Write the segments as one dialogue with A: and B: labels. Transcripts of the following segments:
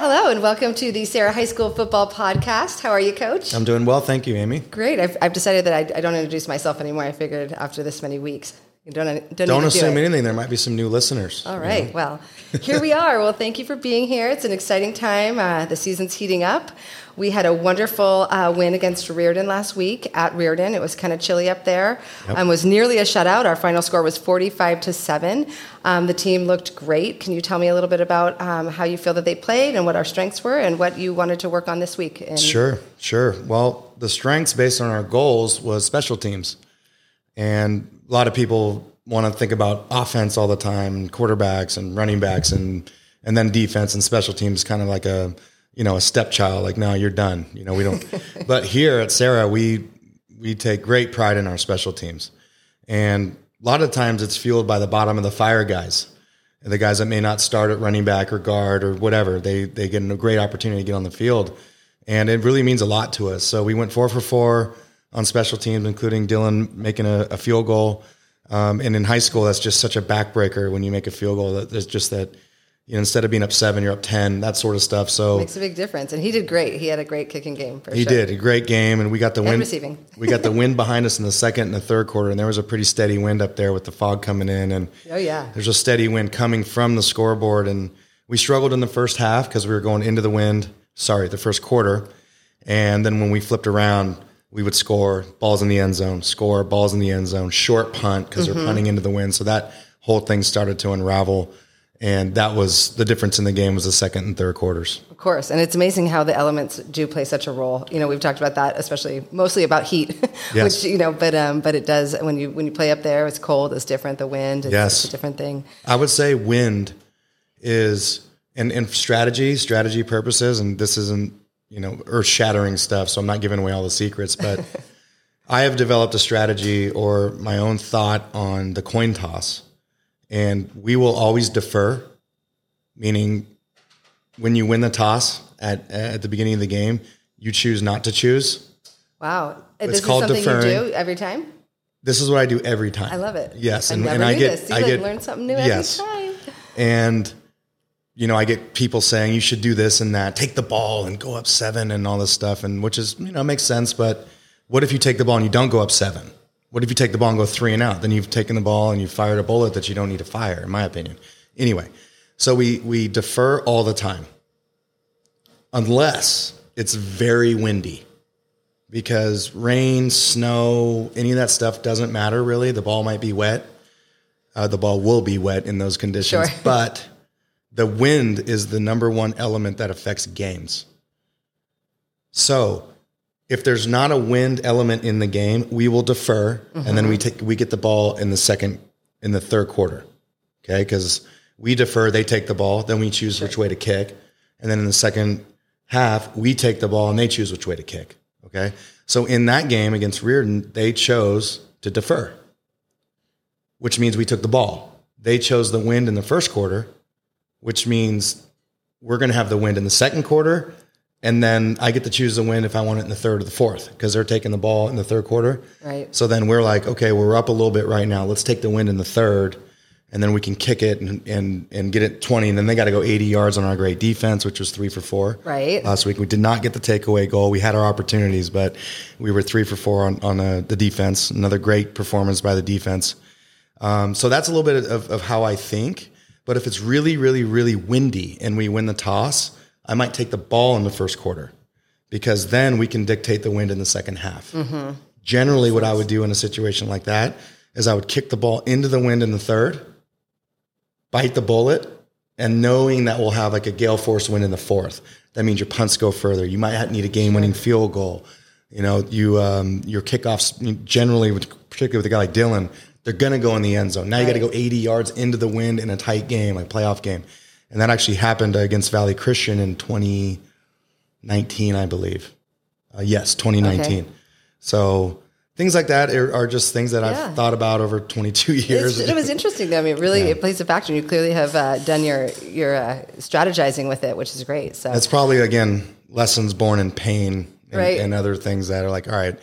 A: Hello and welcome to the Serra High School Football Podcast. How are you, Coach?
B: I'm doing well, thank you, Amy.
A: Great. I've, I've decided that I, I don't introduce myself anymore. I figured after this many weeks, don't don't,
B: Don't assume
A: do
B: anything. There might be some new listeners.
A: All right. Well, here we are. Well, thank you for being here. It's an exciting time. Uh, the season's heating up. We had a wonderful uh, win against Riordan last week at Riordan. It was kind of chilly up there.
B: Yep.
A: Um, was nearly a shutout. Our final score was 45 to seven. Um, the team looked great. Can you tell me a little bit about um, how you feel that they played and what our strengths were and what you wanted to work on this week? In-
B: Sure, sure. Well, the strengths based on our goals was special teams. And a lot of people want to think about offense all the time, and quarterbacks and running backs and and then defense and special teams kind of like a you know, a stepchild like no, you're done. You know, we don't but here at Serra, we we take great pride in our special teams. And a lot of times it's fueled by the bottom of the fire guys. the guys that may not start at running back or guard or whatever. They they get a great opportunity to get on the field, and it really means a lot to us. So we went four for four on special teams, including Dylan making a, a field goal. Um, and in high school, that's just such a backbreaker when you make a field goal. That there's just that you know instead of being up seven, you're up ten, that sort of stuff. So
A: Makes a big difference. And he did great. He had a great kicking game for
B: he
A: sure.
B: did a great game, and we got the
A: And
B: wind.
A: receiving.
B: we got the wind behind us in the second and the third quarter, and there was a pretty steady wind up there with the fog coming in, and
A: Oh, yeah.
B: there's a steady wind coming from the scoreboard, and we struggled in the first half because we were going into the wind. Sorry, the first quarter, and then when we flipped around, we would score balls in the end zone, score balls in the end zone, short punt because
A: Mm-hmm.
B: they're punting into the wind. So that whole thing started to unravel, and that was the difference in the game was the second and third quarters.
A: Of course, and it's amazing how the elements do play such a role. You know, we've talked about that, especially mostly about heat,
B: Yes.
A: which you know, but um, but it does when you when you play up there, it's cold, it's different. The wind, it's,
B: Yes.
A: it's a different thing.
B: I would say wind is and, and strategy, strategy purposes, and this isn't, you know, earth shattering stuff, so I'm not giving away all the secrets, but I have developed a strategy or my own thought on the coin toss. And we will always defer, meaning when you win the toss at at the beginning of the game, you choose not to choose.
A: Wow,
B: It's
A: this is
B: called
A: something you
B: deferring.
A: do every time.
B: This is what I do every time.
A: I love it.
B: Yes, and, and I get
A: this. You
B: I
A: like
B: get
A: learn something new
B: yes.
A: every time.
B: And you know, I get people saying you should do this and that, take the ball and go up seven and all this stuff, and which is you know makes sense. But what if you take the ball and you don't go up seven? What if you take the ball and go three and out? Then you've taken the ball and you fired a bullet that you don't need to fire, in my opinion. Anyway, so we we defer all the time, unless it's very windy, because rain, snow, any of that stuff doesn't matter really. The ball might be wet. Uh, the ball will be wet in those conditions,
A: Sure.
B: but the wind is the number one element that affects games. So, if there's not a wind element in the game, we will defer, and then we take we get the ball in the second in the third quarter. Okay, because we defer, they take the ball, then we choose which way to kick, and then in the second half we take the ball and they choose which way to kick. Okay, so in that game against Riordan, they chose to defer, which means we took the ball. They chose the wind in the first quarter, which means we're going to have the wind in the second quarter. And then I get to choose the wind if I want it in the third or the fourth because they're taking the ball in the third quarter.
A: Right.
B: So then we're like, okay, we're up a little bit right now. Let's take the wind in the third, and then we can kick it and and, and get it 20. And then they got to go 80 yards on our great defense, which was three for four.
A: Right.
B: Last week we did not get the takeaway goal. We had our opportunities, but we were three for four on on uh, the defense. Another great performance by the defense. Um, so that's a little bit of, of how I think. But if it's really, really, really windy and we win the toss, I might take the ball in the first quarter because then we can dictate the wind in the second half. Generally, what I would do in a situation like that is I would kick the ball into the wind in the third, bite the bullet, and knowing that we'll have like a gale force wind in the fourth. That means your punts go further. You might need a game winning field goal. You know, you um, your kickoffs generally, particularly with a guy like Dylan, they're going to go in the end zone. Now you got to go 80 yards into the wind in a tight game, like playoff game, and that actually happened against Valley Christian in 2019, I believe. Uh, yes, 2019.
A: Okay.
B: So things like that are, are just things that
A: Yeah.
B: I've thought about over 22 years.
A: It's, it was interesting though. I mean, really, it plays a factor. You clearly have uh, done your your uh, strategizing with it, which is great. So
B: that's probably again lessons born in pain and,
A: Right.
B: and other things that are like, all right,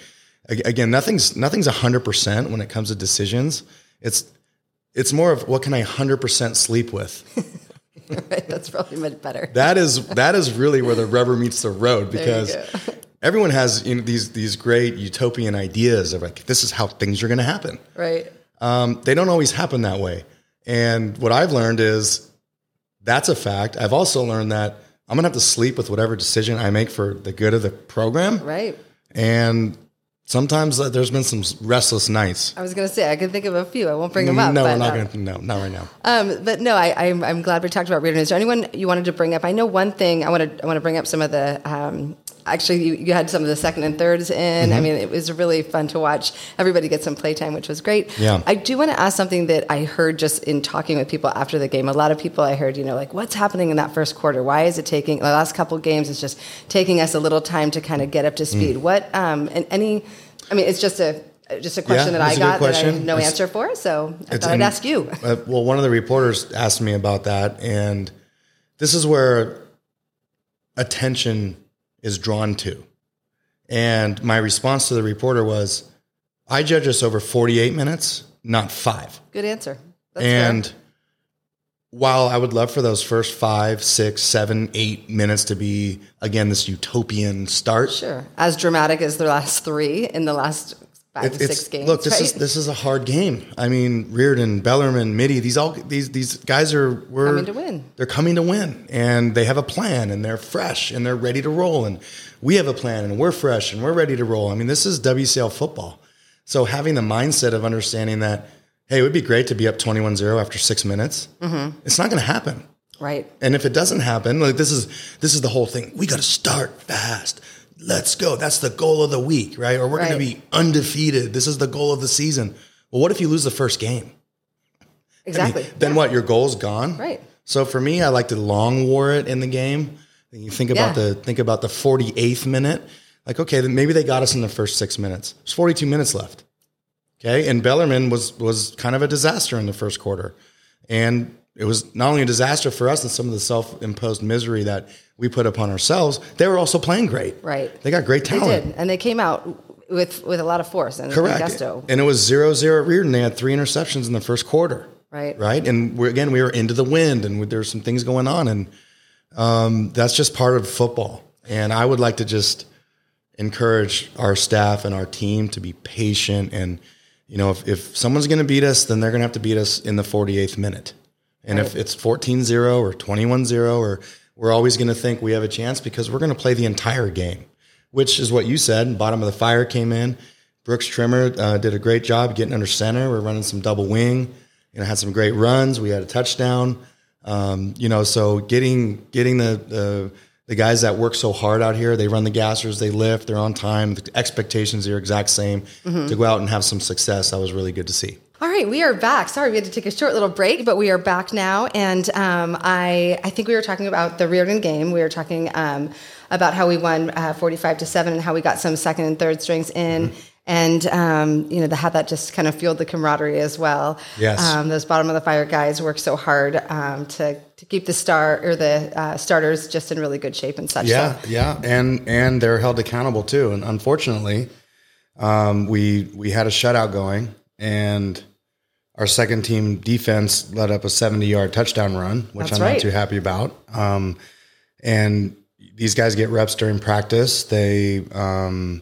B: again, nothing's nothing's hundred percent when it comes to decisions. It's it's more of what can I hundred percent sleep with.
A: right, that's probably much better.
B: That is that is really where the rubber meets the road because everyone has you know, these these great utopian ideas of like this is how things are going to happen.
A: Right.
B: Um, they don't always happen that way. And what I've learned is that's a fact. I've also learned that I'm gonna have to sleep with whatever decision I make for the good of the program.
A: Right.
B: And sometimes uh, there's been some restless nights.
A: I was going to say I can think of a few. I won't bring them up.
B: No,
A: but,
B: we're not
A: uh,
B: going to. No, not right now.
A: Um, but no, I, I'm, I'm glad we talked about Riordan. Is there anyone you wanted to bring up? I know one thing. I want to I want to bring up some of the. Um, actually, you, you had some of the second and thirds in.
B: Mm-hmm.
A: I mean, it was really fun to watch. Everybody get some playtime, which was great.
B: Yeah.
A: I do want to ask something that I heard just in talking with people after the game. A lot of people I heard, you know, like what's happening in that first quarter? Why is it taking the last couple games? It's just taking us a little time to kind of get up to speed.
B: Mm.
A: What um, and any. I mean, it's just a just a question
B: Yeah,
A: that I got that I had no
B: It's-
A: answer for. So I thought I'd ask you.
B: uh, well, one of the reporters asked me about that, and this is where attention is drawn to. And my response to the reporter was, "I judge us over 48 minutes, not five.
A: Good answer. That's
B: and
A: fair.
B: while I would love for those first five, six, seven, eight minutes to be again this utopian start,
A: Sure. As dramatic as the last three in the last five
B: It-
A: to
B: it's
A: six games.
B: look. This
A: right?
B: is this is a hard game. I mean, Riordan, Bellarmine, Mitty. These all these these guys are we're
A: Coming to win.
B: They're coming to win, and they have a plan, and they're fresh, and they're ready to roll. And we have a plan, and we're fresh, and we're ready to roll. I mean, this is WCL football. So having the mindset of understanding that, hey, it would be great to be up 21-0 after six minutes.
A: Mm-hmm.
B: It's not going to happen.
A: right.
B: And if it doesn't happen, like this is this is the whole thing. We got to start fast. Let's go. That's the goal of the week, right? Or we're going to be undefeated. This is the goal of the season. Well, what if you lose the first game?
A: Exactly.
B: Then what? Your goal's gone.
A: Right.
B: So for me, I like to long war it in the game. Then you think about
A: Yeah.
B: the think about the 48th minute. Like, okay, then maybe they got us in the first six minutes. There's 42 minutes left. Okay, and Bellarmine was was kind of a disaster in the first quarter, and it was not only a disaster for us and some of the self imposed misery that we put upon ourselves. They were also playing great.
A: Right.
B: They got great
A: They
B: talent.
A: did. And they came out with with a lot of force and, and gusto.
B: And it was zero zero at Riordan. They had three interceptions in the first quarter.
A: Right.
B: Right. And we're, again, we were into the wind and there were some things going on. And um, that's just part of football. And I would like to just encourage our staff and our team to be patient. And, you know, if, if someone's going to beat us, then they're going to have to beat us in the 48th minute. And if it's 14 0 or 21 0, or we're always going to think we have a chance because we're going to play the entire game, which is what you said. Bottom of the fire came in. Brooks Trimmer uh, did a great job getting under center. We're running some double wing. You know, had some great runs. We had a touchdown. Um, you know, so getting getting the, the the guys that work so hard out here, they run the gassers, they lift, they're on time. The expectations are exact same to go out and have some success. That was really good to see.
A: All right, we are back. Sorry, we had to take a short little break, but we are back now. And um, I, I think we were talking about the Riordan game. We were talking um, about how we won uh, 45 to 7 and how we got some second and third strings in.
B: Mm-hmm.
A: And, um, you know, the, how that just kind of fueled the camaraderie as well.
B: Yes.
A: Um, those bottom of the fire guys work so hard um, to, to keep the star or the uh, starters just in really good shape and such.
B: Yeah,
A: So,
B: yeah, and and they're held accountable too. And unfortunately, um, we we had a shutout going, and our second team defense let up a seventy yard touchdown run, which
A: That's
B: I'm
A: right.
B: not too happy about. Um, and these guys get reps during practice. They um,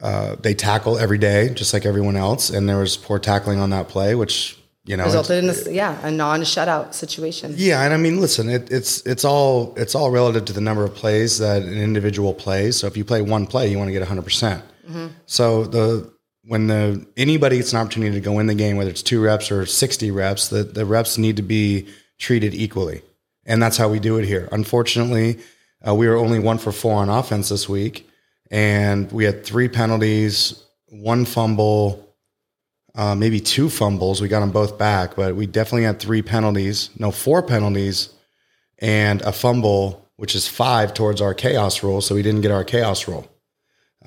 B: uh, they tackle every day, just like everyone else. And there was poor tackling on that play, which you know
A: resulted in this, yeah, a non shutout situation.
B: yeah, and I mean, listen, it, it's it's all it's all relative to the number of plays that an individual plays. So if you play one play, you want to get 100. percent So the when the anybody gets an opportunity to go in the game, whether it's two reps or 60 reps, the the reps need to be treated equally, and that's how we do it here. Unfortunately, uh, we were only one for four on offense this week, and we had three penalties, one fumble uh, maybe two fumbles. We got them both back, but we definitely had three penalties. No, four penalties and a fumble, which is five towards our chaos rule. So we didn't get our chaos rule,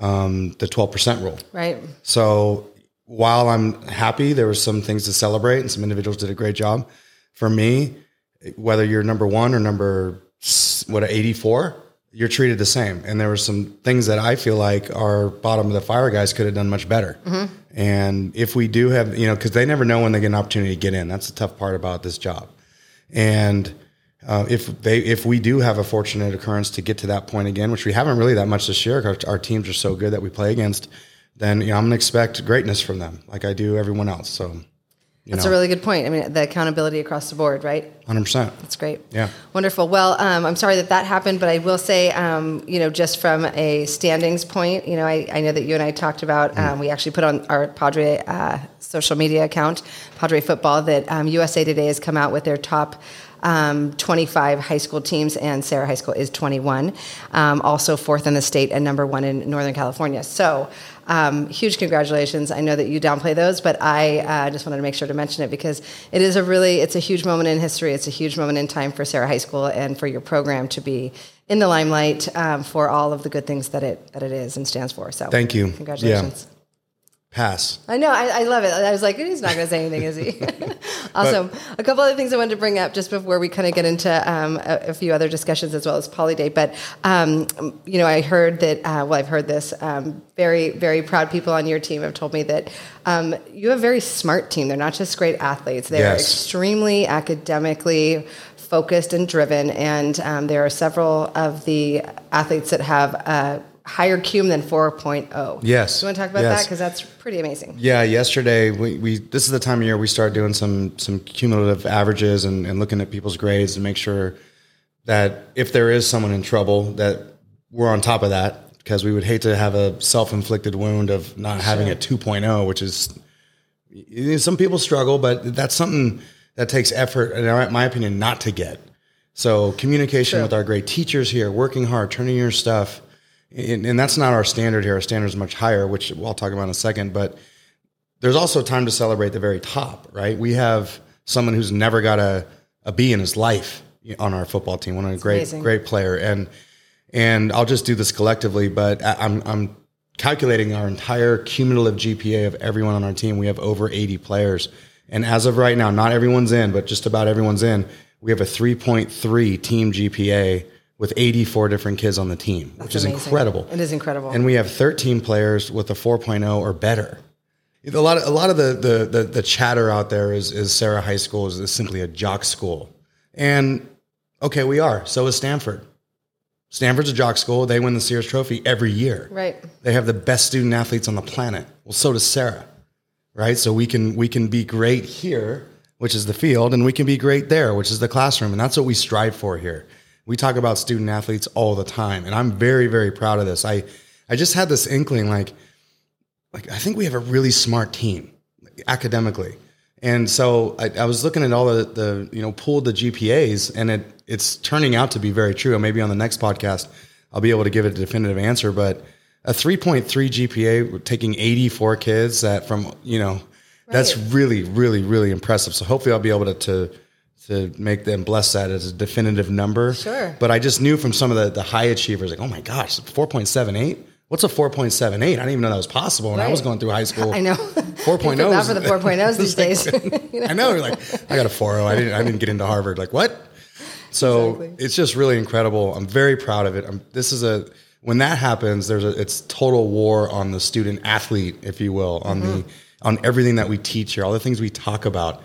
B: um, the 12% rule.
A: Right.
B: So while I'm happy, there were some things to celebrate and some individuals did a great job. For me, whether you're number one or number what 84, you're treated the same. And there were some things that I feel like our bottom of the fire guys could have done much better. And if we do have, you know, because they never know when they get an opportunity to get in. That's the tough part about this job. And uh, if they if we do have a fortunate occurrence to get to that point again, which we haven't really that much this year, our, our teams are so good that we play against, then you know, I'm gonna expect greatness from them, like I do everyone else. So, you
A: That's
B: know,
A: a really good point. I mean, the accountability across the board, right?
B: hundred percent.
A: That's great.
B: Yeah.
A: Wonderful. Well, um, I'm sorry that that happened, but I will say, um, you know, just from a standings point, you know, I, I know that you and I talked about, um, we actually put on our Padre uh, social media account, Padre Football, that um, USA Today has come out with their top um, 25 high school teams, and Serra High School is 21. Um, also fourth in the state and number one in Northern California. So, um, huge congratulations. I know that you downplay those, but I uh, just wanted to make sure to mention it because it is a really, it's a huge moment in history. It's a huge moment in time for Serra High School and for your program to be in the limelight um, for all of the good things that it that it is and stands for. So,
B: Thank you.
A: Congratulations.
B: Pass.
A: I know. I, I love it. I was like, he's not going to say anything, is he? awesome. a couple other things I wanted to bring up just before we kind of get into um, a, a few other discussions as well as Poly Day. But, um, you know, I heard that, uh, well, I've heard this. Um, very, very proud people on your team have told me that um, you have a very smart team. They're not just great athletes, they're
B: Yes.
A: extremely academically focused and driven. And um, there are several of the athletes that have a higher cum than 4.0.
B: Yes.
A: You want to talk about
B: Yes.
A: that? Because that's pretty amazing.
B: Yeah, yesterday we, we this is the time of year we start doing some some cumulative averages and, and looking at people's grades to make sure that if there is someone in trouble that we're on top of that because we would hate to have a self-inflicted wound of not having a 2.0 which is you know, some people struggle but that's something that takes effort and in my opinion not to get so communication with our great teachers here working hard turning your stuff and, and that's not our standard here our standard is much higher which i'll talk about in a second but there's also time to celebrate the very top, right? We have someone who's never got a, a B in his life on our football team, one of a great
A: amazing.
B: great player, and and I'll just do this collectively, but I'm I'm calculating our entire cumulative GPA of everyone on our team. We have over 80 players, and as of right now, not everyone's in, but just about everyone's in. We have a 3.3 team GPA with 84 different kids on the team, which is
A: amazing.
B: incredible.
A: It is incredible.
B: And we have 13 players with a 4.0 or better. A lot of a lot of the the the, the chatter out there is is Serra High School is, is simply a jock school, and okay, we are. So is Stanford. Stanford's a jock school. They win the Sears Trophy every year.
A: right.
B: They have the best student athletes on the planet. Well, so does Serra, right? So we can we can be great here, which is the field, and we can be great there, which is the classroom, and that's what we strive for here. We talk about student athletes all the time, and I'm very very proud of this. I I just had this inkling, like like I think we have a really smart team academically. And so I, I was looking at all the, the you know pulled the GPAs, and it it's turning out to be very true. And maybe on the next podcast, I'll be able to give it a definitive answer. But a 3.3 GPA, taking 84 kids that from you know, that's really really really impressive. So hopefully I'll be able to. to to make them bless that as a definitive number.
A: Sure.
B: But I just knew from some of the, the high achievers, like, oh my gosh, 4.78? What's a 4.78? I didn't even know that was possible when I was going through high school.
A: I know.
B: 4.0
A: Feel bad
B: is-
A: for the 4.0s these days. You know?
B: I know. You're like, I got a 4.0. I didn't. I didn't get into Harvard. Like what? So
A: Exactly.
B: it's just really incredible. I'm very proud of it. I'm, this is a when that happens. There's a it's total war on the student athlete, if you will, on
A: Mm-hmm.
B: the on everything that we teach here, all the things we talk about.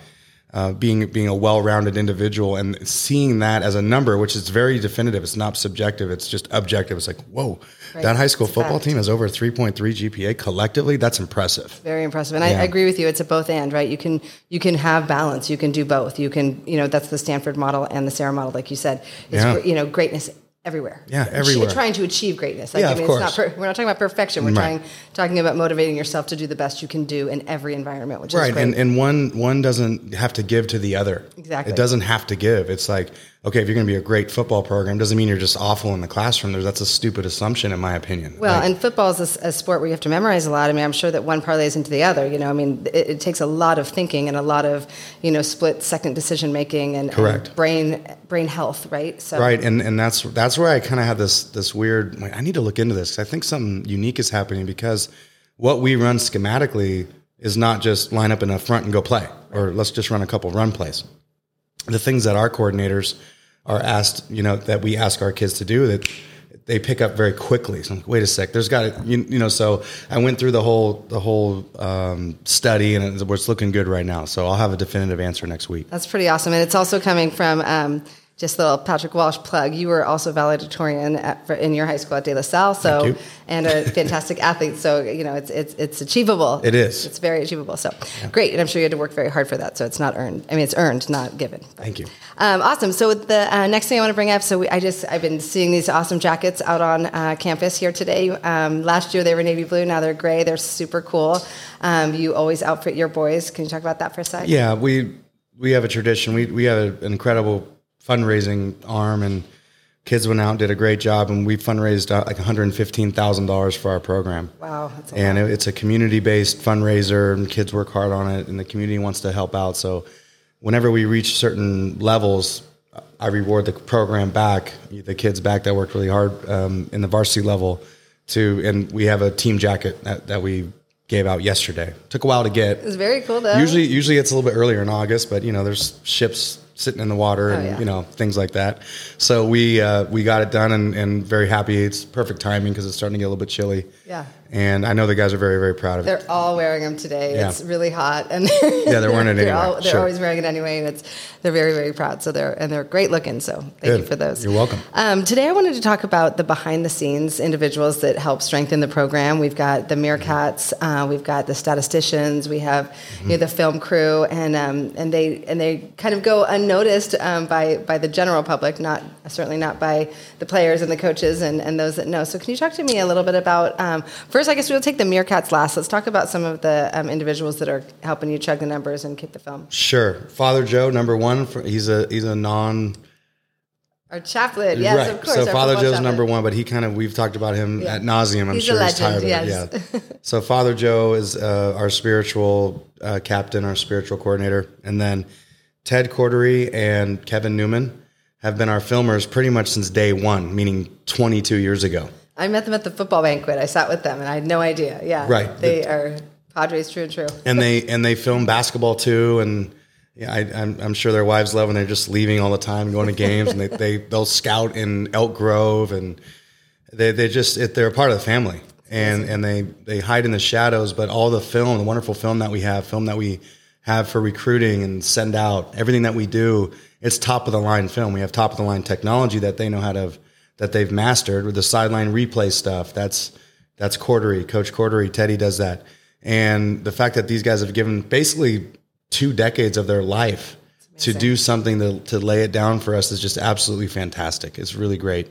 B: Uh, being being a well-rounded individual and seeing that as a number, which is very definitive. It's not subjective. It's just objective. It's like, whoa,
A: Right.
B: that high school
A: It's
B: football
A: fact.
B: team has over a 3.3 GPA collectively. That's impressive.
A: Very impressive, and I,
B: Yeah.
A: I agree with you. It's a both and, right? You can you can have balance. You can do both. You can, you know, that's the Stanford model and the Serra model, like you said. It's
B: Yeah.
A: you know greatness everywhere.
B: Yeah, everywhere.
A: Trying to achieve greatness. Like,
B: Yeah,
A: I
B: of
A: mean, It's not
B: course.
A: per, we're not talking about perfection. We're
B: Right.
A: trying talking about motivating yourself to do the best you can do in every environment, which is
B: right and, and one one doesn't have to give to the other
A: Exactly.
B: it doesn't have to give it's like okay if you're going to be a great football program doesn't mean you're just awful in the classroom that's a stupid assumption in my opinion
A: Well,
B: Like,
A: and football is a sport where you have to memorize a lot. I mean, I'm sure that one parlays into the other. You know, I mean, it, it takes a lot of thinking and a lot of, you know, split second decision making and, and
B: Correct.
A: brain brain health, right? So,
B: right and and that's that's where i kind of had this this weird like, i need to look into this i think something unique is happening because what we run schematically is not just line up in the front and go play or let's just run a couple run plays the things that our coordinators are asked, you know, that we ask our kids to do that they pick up very quickly. So like, wait a sec, there's got to, you, you know. So I went through the whole the whole um, study, and it's, it's looking good right now. So I'll have a definitive answer next week.
A: That's pretty awesome, and it's also coming from. Um, just a little Patrick Walsh plug. You were also valedictorian at, for, in your high school at De La Salle, so and a fantastic athlete. So you know it's it's it's achievable.
B: It is.
A: It's very achievable. So yeah. great, and I'm sure you had to work very hard for that. So it's not earned. I mean, it's earned, not given.
B: But. Thank you.
A: Um, awesome. So the uh, next thing I want to bring up. So we, I just I've been seeing these awesome jackets out on uh, campus here today. Um, last year they were navy blue. Now they're gray. They're super cool. Um, you always outfit your boys. Can you talk about that for a second?
B: Yeah, we we have a tradition. We we have an incredible fundraising arm and kids went out and did a great job and we fundraised uh, like $115,000 for our program.
A: Wow.
B: and it, it's a community based fundraiser and kids work hard on it and the community wants to help out. So whenever we reach certain levels, I reward the program back, the kids back that worked really hard um, in the varsity level to, and we have a team jacket that, that we gave out yesterday. Took a while to get.
A: It's very cool though.
B: Usually, usually it's a little bit earlier in August, but you know, there's ships sitting in the water oh, and yeah. you know things like that. So we uh, we got it done and, and very happy. It's perfect timing because it's starting to get a little bit chilly.
A: Yeah.
B: And I know the guys are very very proud of
A: they're
B: it.
A: They're all wearing them today. Yeah. It's really hot and
B: yeah, they're wearing it
A: they're
B: anyway.
A: All, they're sure. always wearing it anyway, and it's they're very very proud. So they're and they're great looking. So thank
B: Good.
A: you for those.
B: You're welcome.
A: Um, today I wanted to talk about the behind the scenes individuals that help strengthen the program. We've got the Meerkats, uh, we've got the statisticians, we have mm-hmm. you know, the film crew, and um, and they and they kind of go unnoticed um, by by the general public, not certainly not by the players and the coaches and, and those that know. So can you talk to me a little bit about um, first? I guess we'll take the Meerkats last. Let's talk about some of the um, individuals that are helping you chug the numbers and kick the film.
B: Sure, Father Joe, number one. He's a he's a non.
A: Our chaplain, yes,
B: right.
A: of course.
B: So Father Joe's chaplain. number one, but he kind of we've talked about him yeah. at nauseum. I'm
A: he's
B: sure
A: legend,
B: he's tired
A: yes.
B: of it. Yeah. so Father Joe is uh, our spiritual uh, captain, our spiritual coordinator, and then Ted Cordery and Kevin Newman have been our filmers pretty much since day one, meaning 22 years ago.
A: I met them at the football banquet. I sat with them, and I had no idea. Yeah,
B: right.
A: They the, are Padres, true and true.
B: And they and they film basketball too, and yeah, I, am I'm sure their wives love when they're just leaving all the time, going to games, and they, they they'll scout in Elk Grove, and they they just it, they're a part of the family, and and they they hide in the shadows. But all the film, the wonderful film that we have, film that we have for recruiting and send out, everything that we do, it's top of the line film. We have top of the line technology that they know how to that they've mastered with the sideline replay stuff. That's that's Cordery, Coach Cordery. Teddy does that, and the fact that these guys have given basically two decades of their life to do something to, to lay it down for us is just absolutely fantastic. It's really great,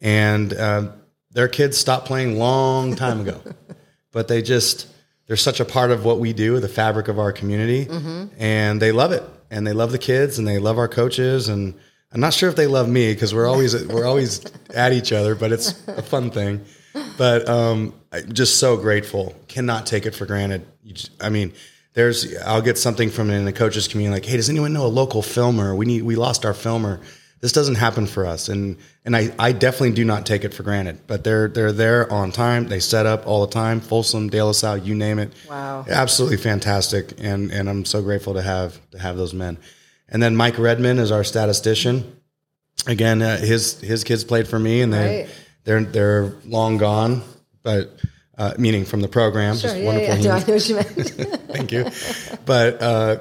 B: and uh, their kids stopped playing long time ago, but they just they're such a part of what we do, the fabric of our community, mm-hmm. and they love it, and they love the kids, and they love our coaches, and I'm not sure if they love me because we're always we're always at each other, but it's a fun thing. But um, I'm just so grateful. Cannot take it for granted. Just, I mean, there's I'll get something from in the coaches community like, hey, does anyone know a local filmer? We need we lost our filmer. This doesn't happen for us, and and I, I definitely do not take it for granted. But they're they're there on time. They set up all the time. Folsom, De La Salle, you name it.
A: Wow,
B: absolutely fantastic, and and I'm so grateful to have to have those men. And then Mike Redmond is our statistician. Again, uh, his his kids played for me, and they right. they're they're long gone, but uh, meaning from the program.
A: Sure, yeah, wonderful. Yeah, I know what you meant.
B: Thank you. But uh,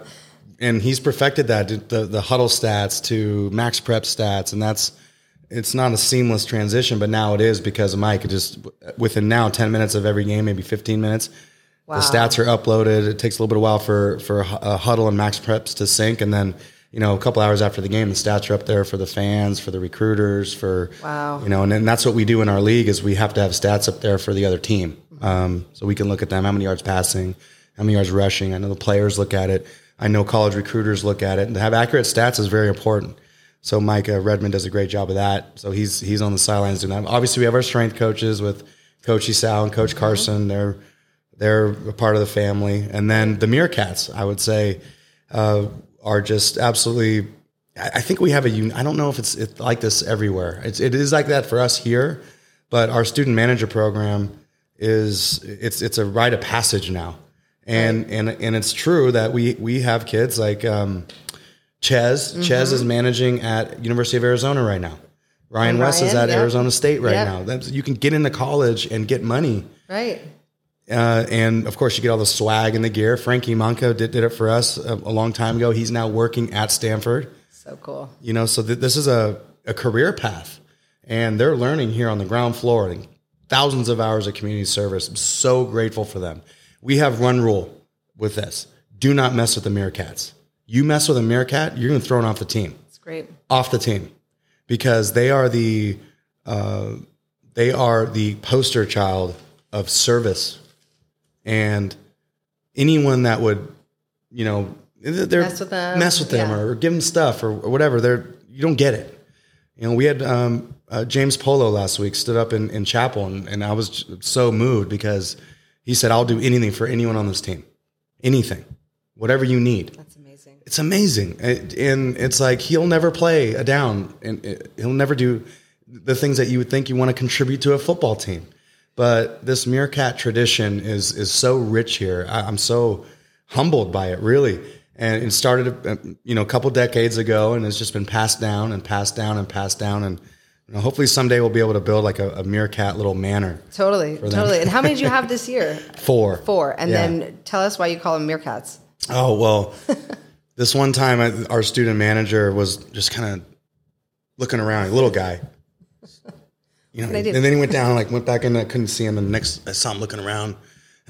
B: and he's perfected that the the Hudl stats to MaxPrep stats, and that's it's not a seamless transition, but now it is because of Mike. It just within now ten minutes of every game, maybe fifteen minutes, wow. the stats are uploaded. It takes a little bit of while for for a Hudl and MaxPreps to sync, and then you know, a couple hours after the game, the stats are up there for the fans, for the recruiters, for
A: wow,
B: you know, and, and that's what we do in our league is we have to have stats up there for the other team, um, so we can look at them, how many yards passing, how many yards rushing. I know the players look at it. I know college recruiters look at it, and to have accurate stats is very important. So Mike uh, Redmond does a great job of that. So he's he's on the sidelines doing that. Obviously, we have our strength coaches with Coach Esau and Coach mm-hmm. Carson. They're they're a part of the family, and then the Meerkats. I would say. Uh, are just absolutely. I think we have a. I don't know if it's, it's like this everywhere. It's it is like that for us here, but our student manager program is it's it's a rite of passage now, and right. and and it's true that we we have kids like um, Ches. Mm-hmm. Ches is managing at University of Arizona right now. Ryan,
A: And
B: West is at
A: yep.
B: Arizona State right
A: Yep.
B: now. That's, you can get into college and get money.
A: Right.
B: Uh, and of course, you get all the swag and the gear. Frankie Monco did, did it for us a, a long time ago. He's now working at Stanford.
A: So cool.
B: You know, so th- this is a, a career path, and they're learning here on the ground floor and thousands of hours of community service. I'm so grateful for them. We have one rule with this: do not mess with the Meerkats. You mess with a Meerkat, you're going to throw it off the team
A: It's great.
B: off the team because they are the uh, they are the poster child of service and anyone that would you know they're
A: Mess with them,
B: mess with them
A: yeah.
B: or give them stuff or, or whatever. They're you don't get it. You know we had um, uh, James Polo last week stood up in, in chapel and, and I was so moved because he said I'll do anything for anyone on this team. Anything. Whatever you need.
A: That's amazing.
B: it's amazing. It- and it's like he'll never play a down and it- he'll never do the things that you would think you want to contribute to a football team but this meerkat tradition is is so rich here I, i'm so humbled by it really and it started uh, you know a couple decades ago and it's just been passed down and passed down and passed down and you know, hopefully someday we'll be able to build like a, a meerkat little manor
A: Totally. Totally. And how many did you have this year?
B: four
A: Four. And
B: Yeah.
A: then tell us why you call them meerkats.
B: Oh well, this one time I, our student manager was just kind of looking around, a little guy, you know,
A: do?
B: and then he went down, like went back in. I couldn't see him. And the next, I saw him looking around. And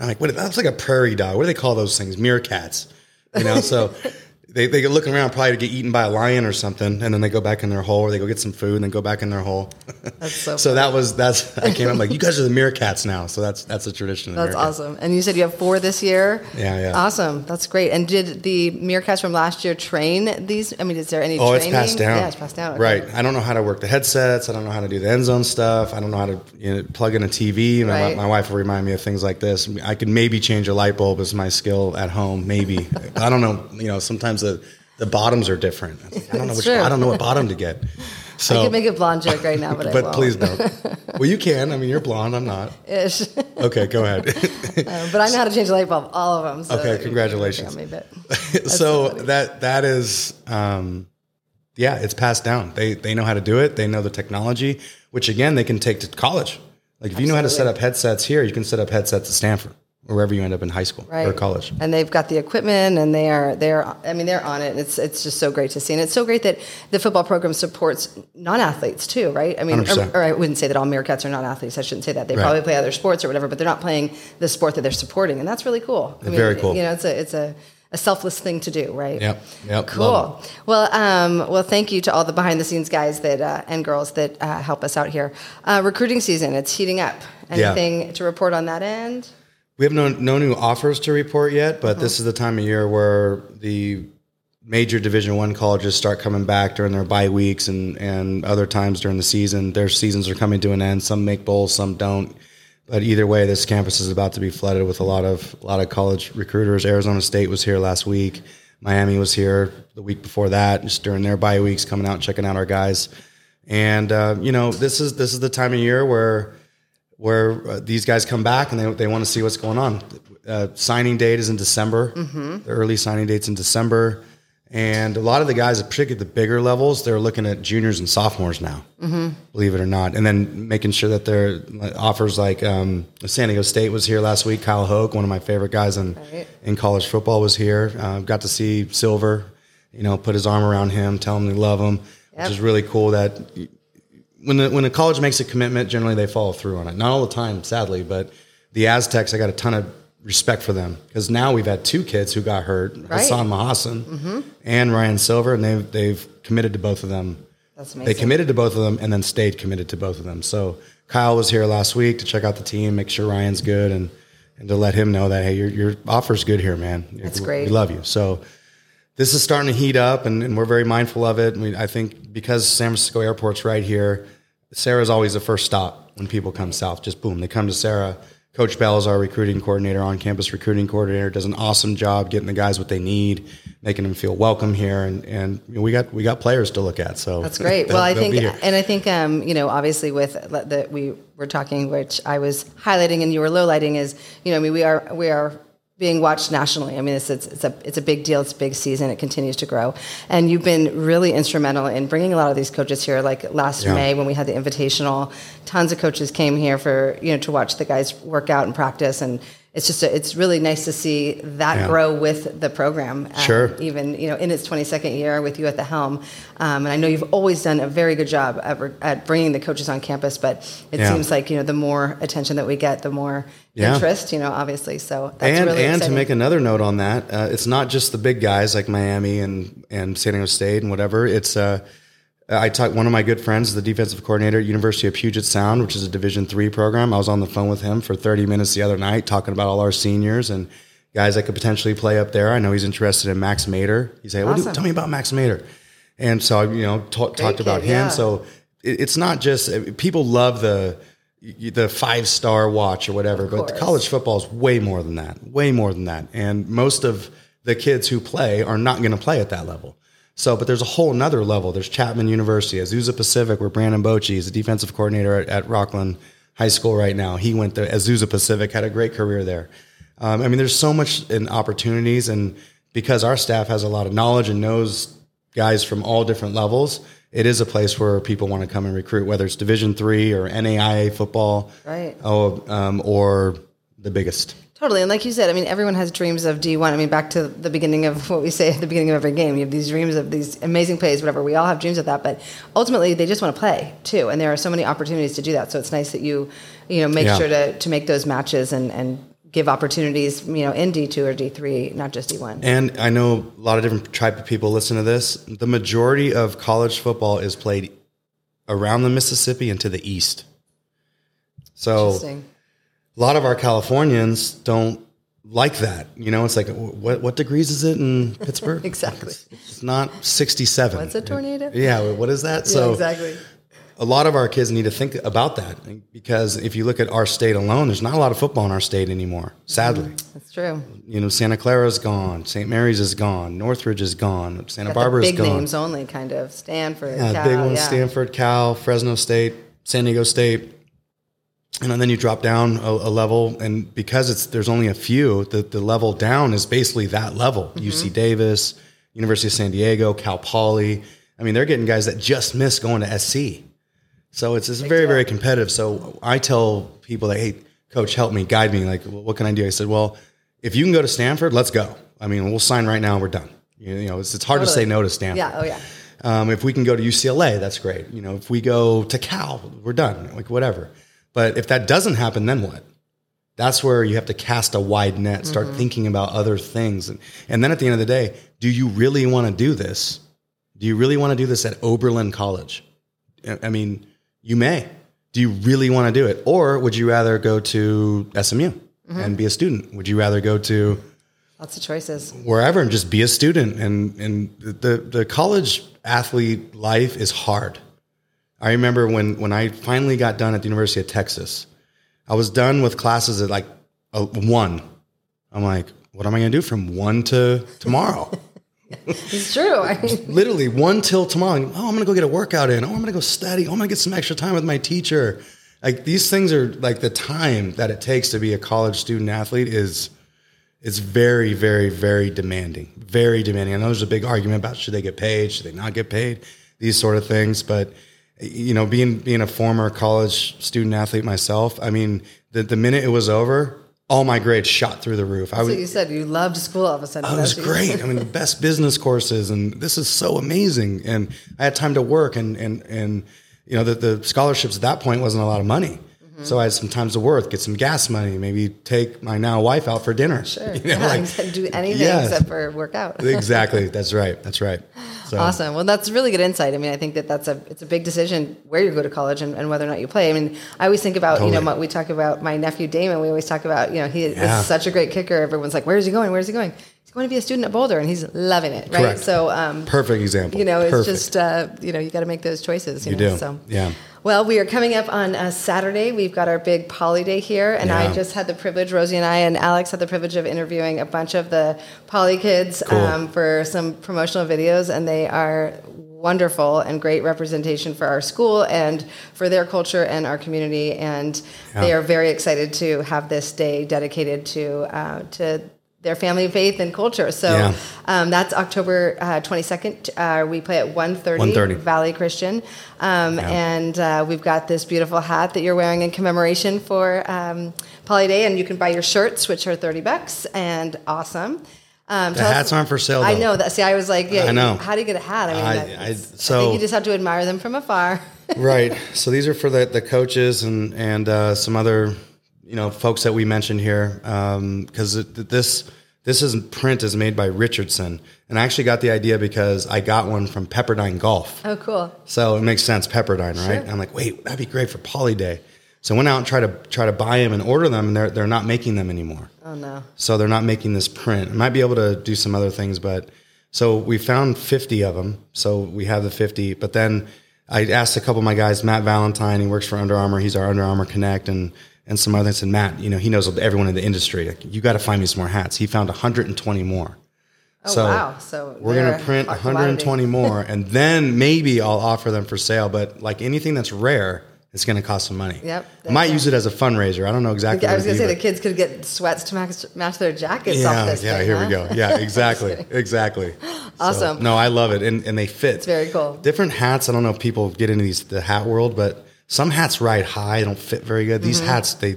B: I'm like, what? That's like a prairie dog. What do they call those things? Meerkats, you know? So. They, they get looking around probably to get eaten by a lion or something, and then they go back in their hole, or they go get some food, and then go back in their hole.
A: That's so
B: so that was that's I came up like you guys are the meerkats now, so that's that's a tradition.
A: That's
B: meerkat.
A: awesome. And you said you have four this year?
B: Yeah, yeah.
A: Awesome. That's great. And did the meerkats from last year train these? I mean, is there any
B: Oh, it's passed down.
A: Yeah, it's passed down. Okay.
B: Right. I don't know how to work the headsets. I don't know how to do the end zone stuff. I don't know how to you know, plug in a TV. My,
A: Right.
B: my wife will remind me of things like this. I could maybe change a light bulb as my skill at home. Maybe. I don't know. You know, sometimes the, the bottoms are different. I, I don't know which.
A: true.
B: I don't know what bottom to get.
A: I
B: So,
A: could make a blonde joke right now, but, I
B: but please don't. Well, you can. I mean, you're blonde. I'm not.
A: Ish.
B: Okay, go ahead.
A: Uh, but I know how to change a light bulb, all of them. So
B: Okay, congratulations.
A: me
B: so that that is um, yeah it's passed down they they know how to do it they know the technology which again they can take to college like if you know how to set up headsets here you can set up headsets at stanford or wherever you end up in high school or college
A: and they've got the equipment, and they are they're I mean they're on it. And it's it's just so great to see, and it's so great that the football program supports non-athletes too, right? I mean, or, or I wouldn't say that all Meerkats are non-athletes. I shouldn't say that. They
B: Right.
A: probably play other sports or whatever, but they're not playing the sport that they're supporting, and that's really cool. I mean,
B: Very cool.
A: You know, it's a it's a a selfless thing to do, right?
B: Yep, yep,
A: Cool. Well, um, well, thank you to all the behind the scenes guys that uh, and girls that uh, help us out here. Uh, recruiting season, it's heating up.
B: Yeah.
A: Anything to report on that end?
B: We have no no new offers to report yet but
A: Uh-huh.
B: this is the time of year where the major division one colleges start coming back during their bye weeks and and other times during the season. Their seasons are coming to an end. Some make bowls some don't. But either way this campus is about to be flooded with a lot of a lot of college recruiters. Arizona state was here last week. Miami was here the week before that just during their bye weeks coming out and checking out our guys. And uh, you know this is this is the time of year where where uh, these guys come back and they, they want to see what's going on. Uh, signing date is in December. The early signing date's in December. And a lot of the guys, particularly the bigger levels, they're looking at juniors and sophomores now, believe it or not. And then making sure that their offers like um, San Diego State was here last week. Kyle Hoke, one of my favorite guys in,
A: Right.
B: in college football, was here. Uh, got to see Silver, you know, put his arm around him, tell him they love him,
A: Yep.
B: which is really cool that when the, when a college makes a commitment, generally they follow through on it. Not all the time, sadly, but the Aztecs, I got a ton of respect for them because now we've had two kids who got hurt, Hassan Mahassan mm-hmm. and Ryan Silver, and they've they've committed to both of them.
A: That's amazing.
B: They committed to both of them and then stayed committed to both of them. So Kyle was here last week to check out the team, make sure Ryan's good, and and to let him know that hey, your your offer's good here, man.
A: That's
B: We-
A: great.
B: We love you. So this is starting to heat up, and, and we're very mindful of it. We, I think because San Francisco Airport's right here, Serra's always the first stop when people come south. Just boom, they come to Serra. Coach Bell is our recruiting coordinator, on campus recruiting coordinator, does an awesome job getting the guys what they need, making them feel welcome here, and and we got we got players to look at. So
A: That's great. well, I think, and I think, um, you know, obviously with that we were talking, which I was highlighting and you were lowlighting, is you know, I mean, we are we are being watched nationally. I mean, it's, it's, it's, a, it's a big deal. It's a big season. It continues to grow. And you've been really instrumental in bringing a lot of these coaches here. Like last
B: Yeah.
A: May when we had the Invitational, tons of coaches came here for, you know, to watch the guys work out and practice. And it's just, a, it's really nice to see that
B: Yeah.
A: grow with the program. um,
B: Sure.
A: Even, you know, in its 22nd year with you at the helm. Um, and I know you've always done a very good job at, at bringing the coaches on campus, but it
B: Yeah.
A: seems like, you know, the more attention that we get, the more
B: Yeah.
A: interest, you know, obviously. So that's
B: and
A: really
B: and
A: exciting.
B: to make another note on that, uh, it's not just the big guys like Miami and and San Diego State and whatever. It's uh, I talked one of my good friends, the defensive coordinator at University of Puget Sound, which is a Division three program. I was on the phone with him for 30 minutes the other night talking about all our seniors and guys that could potentially play up there. I know he's interested in Max Mater. He said, "Well, tell me about Max Mater." And so I, you know ta- talked about him.
A: yeah.
B: So it, it's not just uh, people love the the five star watch or whatever, but college football is way more than that, way more than that. And most of the kids who play are not going to play at that level. So, but there's a whole nother level. There's Chapman University, Azusa Pacific, where Brandon Bochy is a defensive coordinator at, at Rocklin High School right now. He went to Azusa Pacific, had a great career there. Um, I mean, there's so much in opportunities, and because our staff has a lot of knowledge and knows guys from all different levels, it is a place where people want to come and recruit, whether it's Division three or NAIA football,
A: Right.
B: Oh, um, or the biggest.
A: Totally. And like you said, I mean, everyone has dreams of D1. I mean, back to the beginning of what we say at the beginning of every game. You have these dreams of these amazing plays, whatever. We all have dreams of that. But ultimately, they just want to play, too. And there are so many opportunities to do that. So it's nice that you, you know, make
B: Yeah.
A: sure to, to make those matches and, and give opportunities, you know, in D2 or D3, not just D1.
B: And I know a lot of different type of people listen to this. The majority of college football is played around the Mississippi and to the east. So
A: Interesting.
B: A lot of our Californians don't like that. You know, it's like what what degrees is it in Pittsburgh?
A: Exactly.
B: It's not 67.
A: What's a tornado?
B: Yeah, what is that? So
A: yeah, exactly.
B: a lot of our kids need to think about that because if you look at our state alone, there's not a lot of football in our state anymore, mm-hmm. sadly.
A: That's true.
B: You know, Santa Clara's gone, St. Mary's is gone, Northridge is gone, Santa
A: Got the
B: Barbara's
A: big
B: gone.
A: names only, kind of. Stanford,
B: Yeah,
A: Cal,
B: big ones:
A: yeah.
B: Stanford, Cal, Fresno State, San Diego State. And then you drop down a, a level, and because it's there's only a few, the, the level down is basically that level.
A: Mm-hmm.
B: UC Davis, University of San Diego, Cal Poly. I mean, they're getting guys that just missed going to SC. So it's, it's very, very competitive. So I tell people that, hey, coach, help me, guide me. Like, what can I do? I said, well, if you can go to Stanford, let's go. I mean, we'll sign right now. We're done. You you know, it's, it's hard to say no to Stanford.
A: Yeah, oh, yeah.
B: Um, if we can go to UCLA, that's great. You know, if we go to Cal, we're done. Like whatever. But if that doesn't happen, then what? That's where you have to cast a wide net, start mm-hmm. thinking about other things, and and then at the end of the day, do you really want to do this? Do you really want to do this at Oberlin College? I- mean, you may. Do you really want to do it, or would you rather go to SMU mm-hmm. and be a student? Would you rather go to
A: Lots of choices.
B: wherever and just be a student and and the the college athlete life is hard. I remember when when I finally got done at the University of Texas, I was done with classes at like a, one. I'm like, what am I going to do from one to tomorrow?
A: It's true. I mean,
B: Literally one till tomorrow. Oh, I'm going to go get a workout in. Oh, I'm going to go study. Oh, I'm going to get some extra time with my teacher. Like these things are like the time that it takes to be a college student athlete is it's very, very, very demanding. Very demanding. I know there's a big argument about should they get paid, should they not get paid, these sort of things. But you know, being being a former college student athlete myself, I mean, the, the minute it was over, all my grades shot through the roof. I
A: so
B: was
A: you said you loved school all of a sudden.
B: Oh, it was
A: That's what you-
B: great. I mean, the best business courses, and this is so amazing. And I had time to work, and and and you know, the, the scholarships at that point wasn't a lot of money.
A: Mm-hmm.
B: So I had some times of worth, get some gas money, maybe take my now wife out for dinner.
A: Sure.
B: You know,
A: yeah,
B: like-
A: do anything
B: Yeah.
A: except for work out.
B: exactly. That's right. That's right. So,
A: Awesome. Well, that's really good insight. I mean, I think that that's a it's a big decision where you go to college and, and whether or not you play. I mean, I always think about you know
B: Totally.
A: what we talk about my nephew Damon. We always talk about you know he
B: Yeah.
A: is such a great kicker. Everyone's like, where's he going? Where's he going? He's going to be a student at Boulder, and he's loving it. Right.
B: Correct.
A: So um,
B: Perfect example.
A: you know, it's
B: Perfect.
A: just uh, you know you got to make those choices. You,
B: You
A: know?
B: do.
A: So
B: Yeah.
A: Well, we are coming up on uh, Saturday. We've got our big poly day here, and I just had the privilege. Rosie and I and Alex had the privilege of interviewing a bunch of the poly kids
B: Cool.
A: um, for some promotional videos, and they are wonderful and great representation for our school and for their culture and our community. And they are very excited to have this day dedicated to uh, to their family, faith, and culture. So
B: Yeah.
A: um, that's October uh, 22nd. Uh, we play at 1.30,
B: 1:30.
A: Valley Christian. Um, And uh, we've got this beautiful hat that you're wearing in commemoration for um, Poly Day. And you can buy your shirts, which are 30 bucks and awesome. Um,
B: The
A: tell us-
B: hats aren't for sale.
A: I know that. See, I was like, yeah,
B: I know.
A: how do you get a hat? I mean,
B: I-
A: that-
B: I-
A: I think you just have to admire them from afar.
B: right. So these are for the, the coaches and and uh, some other you know folks that we mentioned here um, because this this is print is made by Richardson and I actually got the idea because I got one from Pepperdine Golf.
A: oh, cool.
B: So it makes sense, Pepperdine, right? I'm like, wait, that'd be great for Poly Day. So I went out and tried to try to buy them and order them, and they're they're not making them anymore.
A: Oh, no.
B: So they're not making this print. I might be able to do some other things, but so we found 50 of them. So we have the 50. But then I asked a couple of my guys, Matt Valentine, he works for Under Armour. He's our Under Armour Connect and, and some other things. And Matt, you know, he knows everyone in the industry. Like, you got to find me some more hats. He found 120 more.
A: Oh, wow. So
B: we're going to print 120 more and then maybe I'll offer them for sale. But like anything that's rare, it's going to cost some money.
A: Yep.
B: I might use it as a fundraiser. I don't know exactly.
A: I was going to say
B: be,
A: the kids could get sweats to match, match their jackets off
B: yeah,
A: this
B: yeah.
A: thing,
B: Here
A: huh?
B: we go. Yeah, exactly, exactly.
A: Awesome.
B: So, no, I love it, and and they fit. It's
A: very cool.
B: Different hats. I don't know if people get into these the hat world, but some hats ride high, don't fit very good.
A: Mm-hmm.
B: These hats they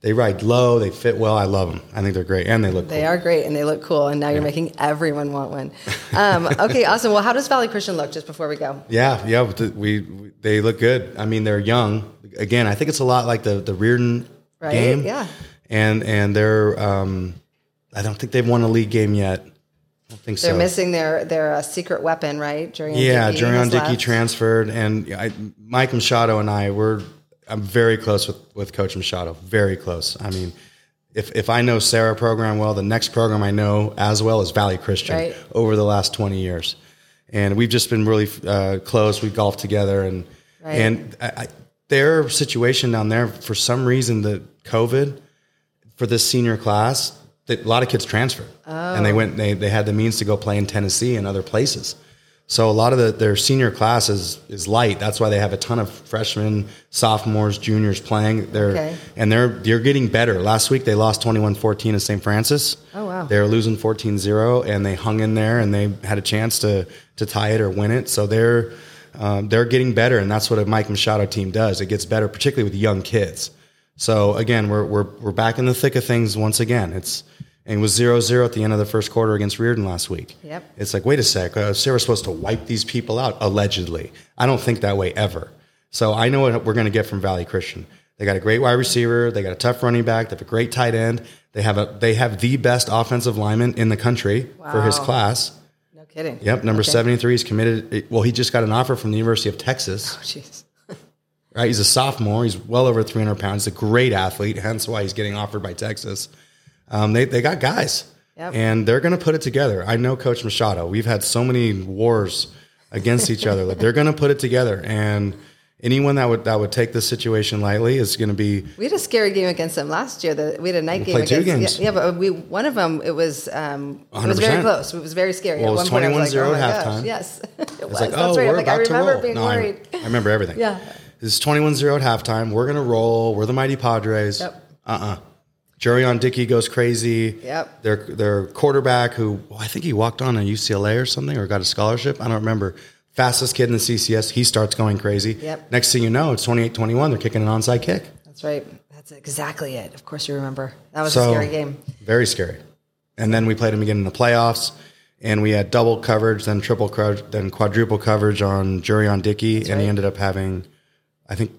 B: they ride low, they fit well. I love them. I think they're great, and they look.
A: They
B: cool.
A: are great and they look cool. And now you're making everyone want one. Um, okay, awesome. Well, how does Valley Christian look just before we go?
B: Yeah, yeah. We, we they look good. I mean, they're young. Again, I think it's a lot like the the Riordan
A: Right,
B: game.
A: yeah.
B: And and they're um, I don't think they've won a league game yet. I think
A: They're
B: so.
A: missing their their uh, secret weapon, right? Jurion
B: Yeah,
A: Dickey
B: Jurion
A: has
B: Dickey
A: left.
B: transferred, and I, Mike Machado and I were. I'm very close with with Coach Machado. Very close. I mean, if if I know Serra program well, the next program I know as well is Valley Christian
A: Right.
B: over the last 20 years, and we've just been really uh, close. We golfed together, and
A: Right.
B: and I, I, their situation down there for some reason the COVID for this senior class, that a lot of kids transferred, and they went. They they had the means to go play in Tennessee and other places. So a lot of the, their senior class is, is light. That's why they have a ton of freshmen, sophomores, juniors playing. They're
A: Okay.
B: and they're they're getting better. Last week they lost 21-14 to St. Francis.
A: Oh, wow.
B: They were losing 14-0 and they hung in there and they had a chance to to tie it or win it. So they're um, they're getting better and that's what a Mike Machado team does. It gets better, particularly with young kids. So again, we're we're we're back in the thick of things once again. It's and was 0-0 at the end of the first quarter against Riordan last week.
A: Yep.
B: It's like, wait a sec, uh, Serra's supposed to wipe these people out, allegedly. I don't think that way ever. So I know what we're going to get from Valley Christian. They got a great wide receiver. They got a tough running back. They have a great tight end. They have a they have the best offensive lineman in the country for his class.
A: No kidding.
B: Yep, number
A: Okay.
B: seventy three is committed. Well, he just got an offer from the University of Texas.
A: Jeez.
B: Right, he's a sophomore. He's well over three hundred pounds. He's a great athlete. Hence why he's getting offered by Texas. Um, they they got guys,
A: Yep.
B: and they're going to put it together. I know Coach Machado. We've had so many wars against each other Like they're going to put it together. And anyone that would that would take this situation lightly is going to be
A: We had a scary game against them last year. That we had a night game
B: played two
A: against.
B: games.
A: Yeah, yeah, but we one of them. It was um, it was very close. It was very scary.
B: Well, it was
A: one point, I was
B: 21-0
A: like, oh my
B: at
A: gosh,
B: halftime.
A: Yes, it was.
B: It's like,
A: That's
B: oh,
A: right.
B: we're
A: like, I
B: about to
A: remember
B: roll.
A: being
B: No, I-
A: worried.
B: I, remember everything.
A: Yeah.
B: Is 21-0 at halftime. We're going to roll. We're the mighty Padres.
A: Yep.
B: Uh-uh. Jurion Dickey goes crazy.
A: Yep.
B: Their their quarterback, who well, I think he walked on at UCLA or something, or got a scholarship. I don't remember. Fastest kid in the CCS. He starts going crazy.
A: Yep.
B: Next thing you know, it's 28-21. They're kicking an onside kick.
A: That's right. That's exactly it. Of course, you remember. That was
B: So
A: a scary game.
B: Very scary. And then we played him again in the playoffs, and we had double coverage, then triple coverage, then quadruple coverage on Jurion Dickey, and
A: right.
B: he ended up having, I think,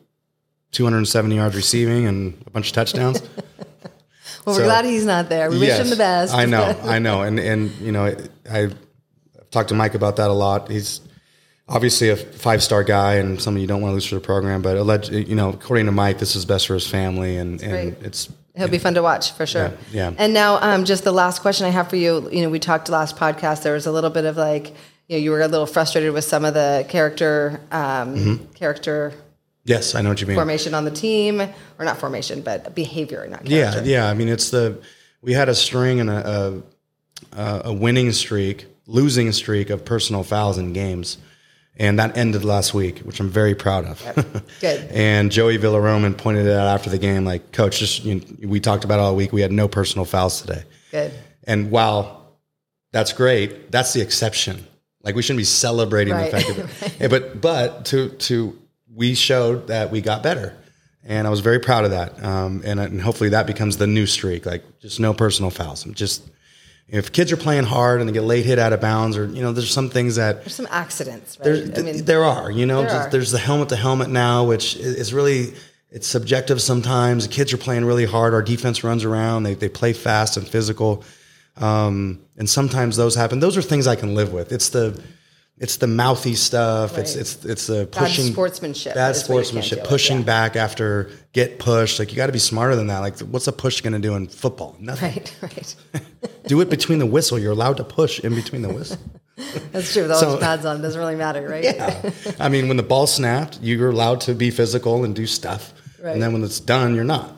B: 270 yards receiving and a bunch of touchdowns.
A: Well, we're glad he's not there. We wish him the best.
B: I know, I know, and and you know, I, I've talked to Mike about that a lot. He's obviously a five star guy and somebody you don't want to lose for the program, but alleged, you know, according to Mike, this is best for his family, and and
A: great.
B: it's
A: He'll be fun to watch for sure.
B: Yeah, yeah.
A: And now, um, just the last question I have for you. You know, we talked last podcast. There was a little bit of like, you know, you were a little frustrated with some of the character, um,
B: Mm-hmm.
A: character
B: yes, I know what you mean.
A: formation on the team, or not formation, but behavior, not
B: Yeah,
A: character.
B: yeah. I mean, it's the we had a string and a a, a winning streak, losing streak of personal fouls in games, and that ended last week, which I'm very proud of.
A: Good.
B: and Joey Villaroman pointed it out after the game, like, Coach, just you know, we talked about it all week. We had no personal fouls today,
A: Good.
B: And while that's great, that's the exception. Like we shouldn't be celebrating
A: Right.
B: the fact that, Yeah, but but to to we showed that we got better, and I was very proud of that. Um, and, and hopefully that becomes the new streak. Like just no personal fouls. Just if kids are playing hard and they get late hit out of bounds, or you know, there's some things that
A: There's some accidents, right?
B: there,
A: I mean,
B: there are, you know,
A: there
B: there's,
A: are.
B: there's the helmet to helmet now, which is is really it's subjective sometimes. The kids are playing really hard. Our defense runs around. They they play fast and physical, um, and sometimes those happen. Those are things I can live with. It's the it's the mouthy stuff. It's
A: Right.
B: it's it's the pushing bad
A: sportsmanship
B: Bad
A: is what you can't
B: sportsmanship. Pushing
A: yeah.
B: back after get pushed. Like you got to be smarter than that. Like what's a push going to do in football? Nothing.
A: right, right.
B: Do it between the whistle. You're allowed to push in between the whistle.
A: That's true. With all
B: So-
A: those pads on, it doesn't really matter, right?
B: Yeah. I mean, when the ball snapped, you're allowed to be physical and do stuff.
A: Right.
B: And then when it's done, you're not.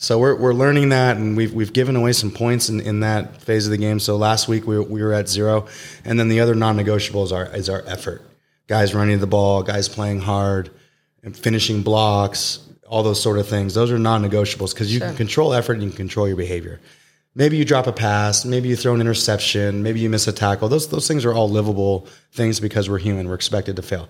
B: So we're, we're learning that, and we've, we've given away some points in, in that phase of the game. So last week we were, we were at zero. And then the other non negotiables are, is our effort. Guys running the ball, guys playing hard, and finishing blocks, all those sort of things. Those are non negotiables because you can control effort and you can control your behavior. Maybe you drop a pass, maybe you throw an interception, maybe you miss a tackle. Those those things are all livable things because we're human. We're expected to fail.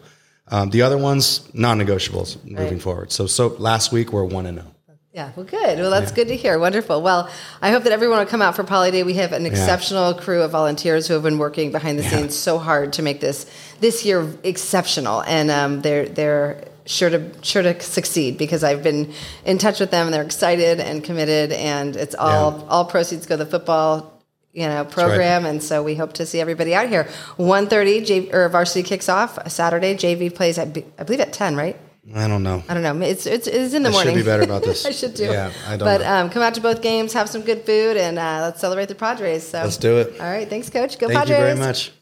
B: Um, the other ones, non-negotiables moving
A: Right.
B: forward. So so last week we're one and oh. zero.
A: Yeah, well, good. Well, that's good to hear. Wonderful. Well, I hope that everyone will come out for Poly Day. We have an exceptional crew of volunteers who have been working behind the scenes so hard to make this this year exceptional, and um, they're they're sure to sure to succeed because I've been in touch with them and they're excited and committed, and it's all
B: Yeah.
A: all proceeds go to the football. You know, program, and so we hope to see everybody out here. 1.30, J- or varsity kicks off Saturday. JV plays, at, I believe, at ten, right?
B: I don't know.
A: I don't know. It's it's, it's in the morning.
B: I should be better about this.
A: I should do.
B: Yeah, I don't
A: But
B: know.
A: um, come out to both games, have some good food, and uh, let's celebrate the Padres. So
B: Let's do it.
A: All right, thanks, Coach. Go
B: Thank
A: Padres.
B: you very much.